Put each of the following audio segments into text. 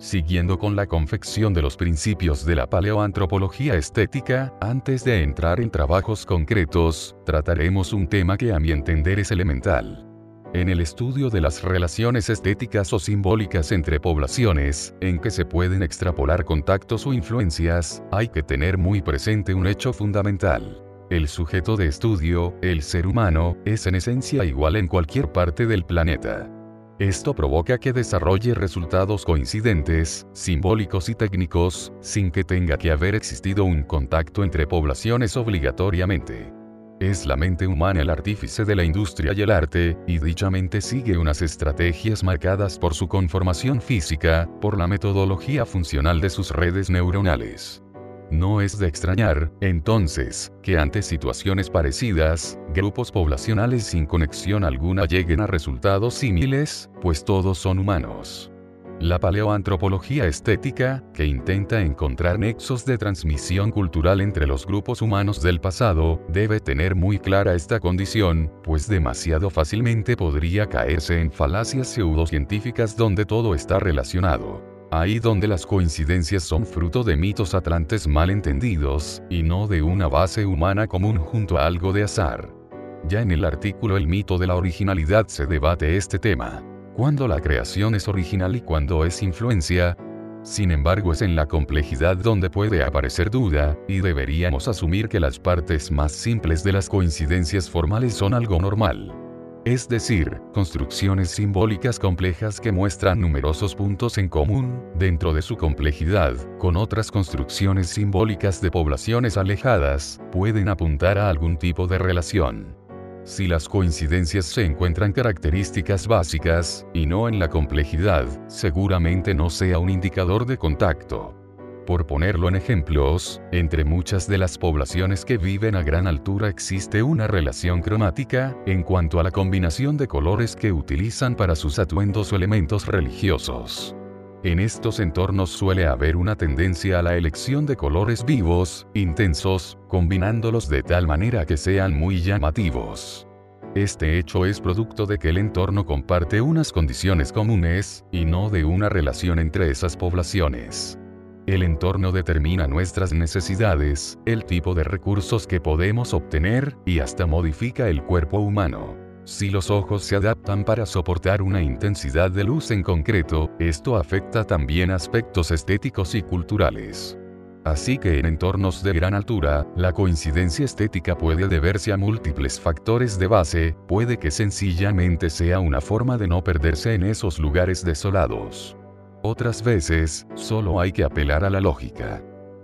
Siguiendo con la confección de los principios de la paleoantropología estética, antes de entrar en trabajos concretos, trataremos un tema que a mi entender es elemental. En el estudio de las relaciones estéticas o simbólicas entre poblaciones, en que se pueden extrapolar contactos o influencias, hay que tener muy presente un hecho fundamental. El sujeto de estudio, el ser humano, es en esencia igual en cualquier parte del planeta. Esto provoca que desarrolle resultados coincidentes, simbólicos y técnicos, sin que tenga que haber existido un contacto entre poblaciones obligatoriamente. Es la mente humana el artífice de la industria y el arte, y dicha mente sigue unas estrategias marcadas por su conformación física, por la metodología funcional de sus redes neuronales. No es de extrañar, entonces, que ante situaciones parecidas, grupos poblacionales sin conexión alguna lleguen a resultados similares, pues todos son humanos. La paleoantropología estética, que intenta encontrar nexos de transmisión cultural entre los grupos humanos del pasado, debe tener muy clara esta condición, pues demasiado fácilmente podría caerse en falacias pseudocientíficas donde todo está relacionado. Ahí donde las coincidencias son fruto de mitos atlantes mal entendidos, y no de una base humana común junto a algo de azar. Ya en el artículo El mito de la originalidad se debate este tema cuando la creación es original y cuando es influencia. Sin embargo es en la complejidad donde puede aparecer duda, y deberíamos asumir que las partes más simples de las coincidencias formales son algo normal. Es decir, construcciones simbólicas complejas que muestran numerosos puntos en común, dentro de su complejidad, con otras construcciones simbólicas de poblaciones alejadas, pueden apuntar a algún tipo de relación. Si las coincidencias se encuentran características básicas, y no en la complejidad, seguramente no sea un indicador de contacto. Por ponerlo en ejemplos, entre muchas de las poblaciones que viven a gran altura existe una relación cromática, en cuanto a la combinación de colores que utilizan para sus atuendos o elementos religiosos. En estos entornos suele haber una tendencia a la elección de colores vivos, intensos, combinándolos de tal manera que sean muy llamativos. Este hecho es producto de que el entorno comparte unas condiciones comunes, y no de una relación entre esas poblaciones. El entorno determina nuestras necesidades, el tipo de recursos que podemos obtener, y hasta modifica el cuerpo humano. Si los ojos se adaptan para soportar una intensidad de luz en concreto, esto afecta también aspectos estéticos y culturales. Así que en entornos de gran altura, la coincidencia estética puede deberse a múltiples factores de base, puede que sencillamente sea una forma de no perderse en esos lugares desolados. Otras veces, solo hay que apelar a la lógica.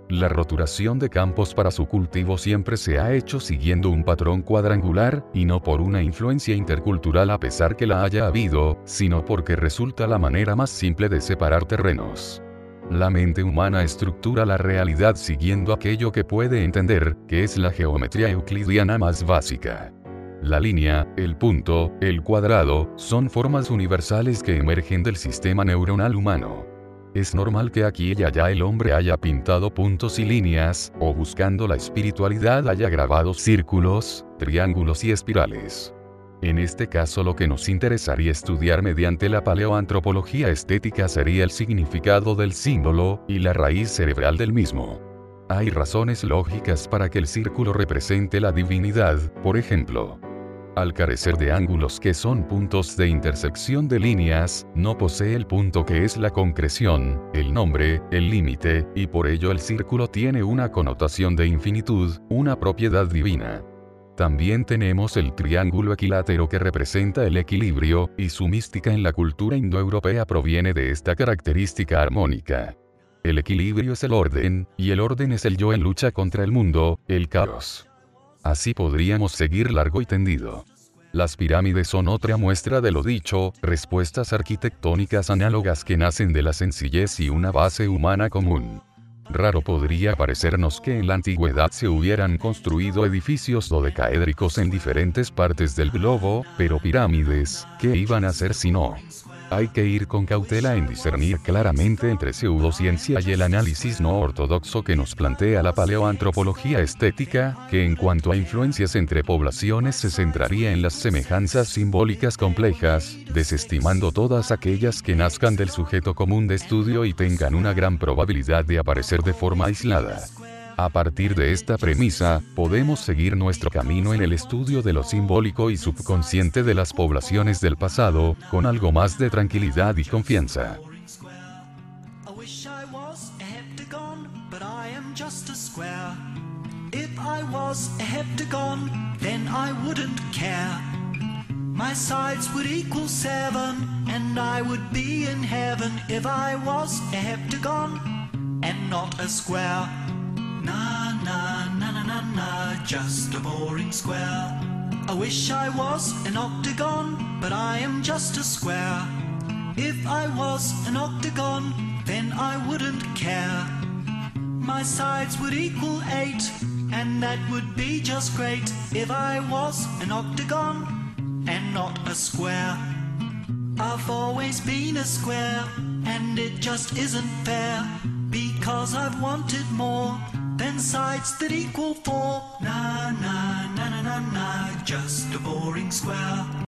La roturación de campos para su cultivo siempre se ha hecho siguiendo un patrón cuadrangular, y no por una influencia intercultural a pesar que la haya habido, sino porque resulta la manera más simple de separar terrenos. La mente humana estructura la realidad siguiendo aquello que puede entender, que es la geometría euclidiana más básica. La línea, el punto, el cuadrado, son formas universales que emergen del sistema neuronal humano. Es normal que aquí y allá el hombre haya pintado puntos y líneas, o buscando la espiritualidad haya grabado círculos, triángulos y espirales. En este caso lo que nos interesaría estudiar mediante la paleoantropología estética sería el significado del símbolo, y la raíz cerebral del mismo. Hay razones lógicas para que el círculo represente la divinidad, por ejemplo al carecer de ángulos que son puntos de intersección de líneas, no posee el punto que es la concreción, el nombre, el límite, y por ello el círculo tiene una connotación de infinitud, una propiedad divina. También tenemos el triángulo equilátero que representa el equilibrio, y su mística en la cultura indoeuropea proviene de esta característica armónica. El equilibrio es el orden, y el orden es el yo en lucha contra el mundo, el caos. Así podríamos seguir largo y tendido. Las pirámides son otra muestra de lo dicho, respuestas arquitectónicas análogas que nacen de la sencillez y una base humana común. Raro podría parecernos que en la antigüedad se hubieran construido edificios dodecaédricos en diferentes partes del globo, pero pirámides, ¿qué iban a hacer si no? Hay que ir con cautela en discernir claramente entre pseudociencia y el análisis no ortodoxo que nos plantea la paleoantropología estética, que en cuanto a influencias entre poblaciones se centraría en las semejanzas simbólicas complejas, desestimando todas aquellas que nazcan del sujeto común de estudio y tengan una gran probabilidad de aparecer de forma aislada. A partir de esta premisa, podemos seguir nuestro camino en el estudio de lo simbólico y subconsciente de las poblaciones del pasado, con algo más de tranquilidad y confianza. My sides would equal seven, and I would be in heaven if I was a heptagon and not a square. Na na na na na na, just a boring square. I wish I was an octagon, but I am just a square. If I was an octagon, then I wouldn't care. My sides would equal eight, and that would be just great if I was an octagon and not a square. I've always been a square, and it just isn't fair because I've wanted more then sides that equal four. Na na na na na na, just a boring square.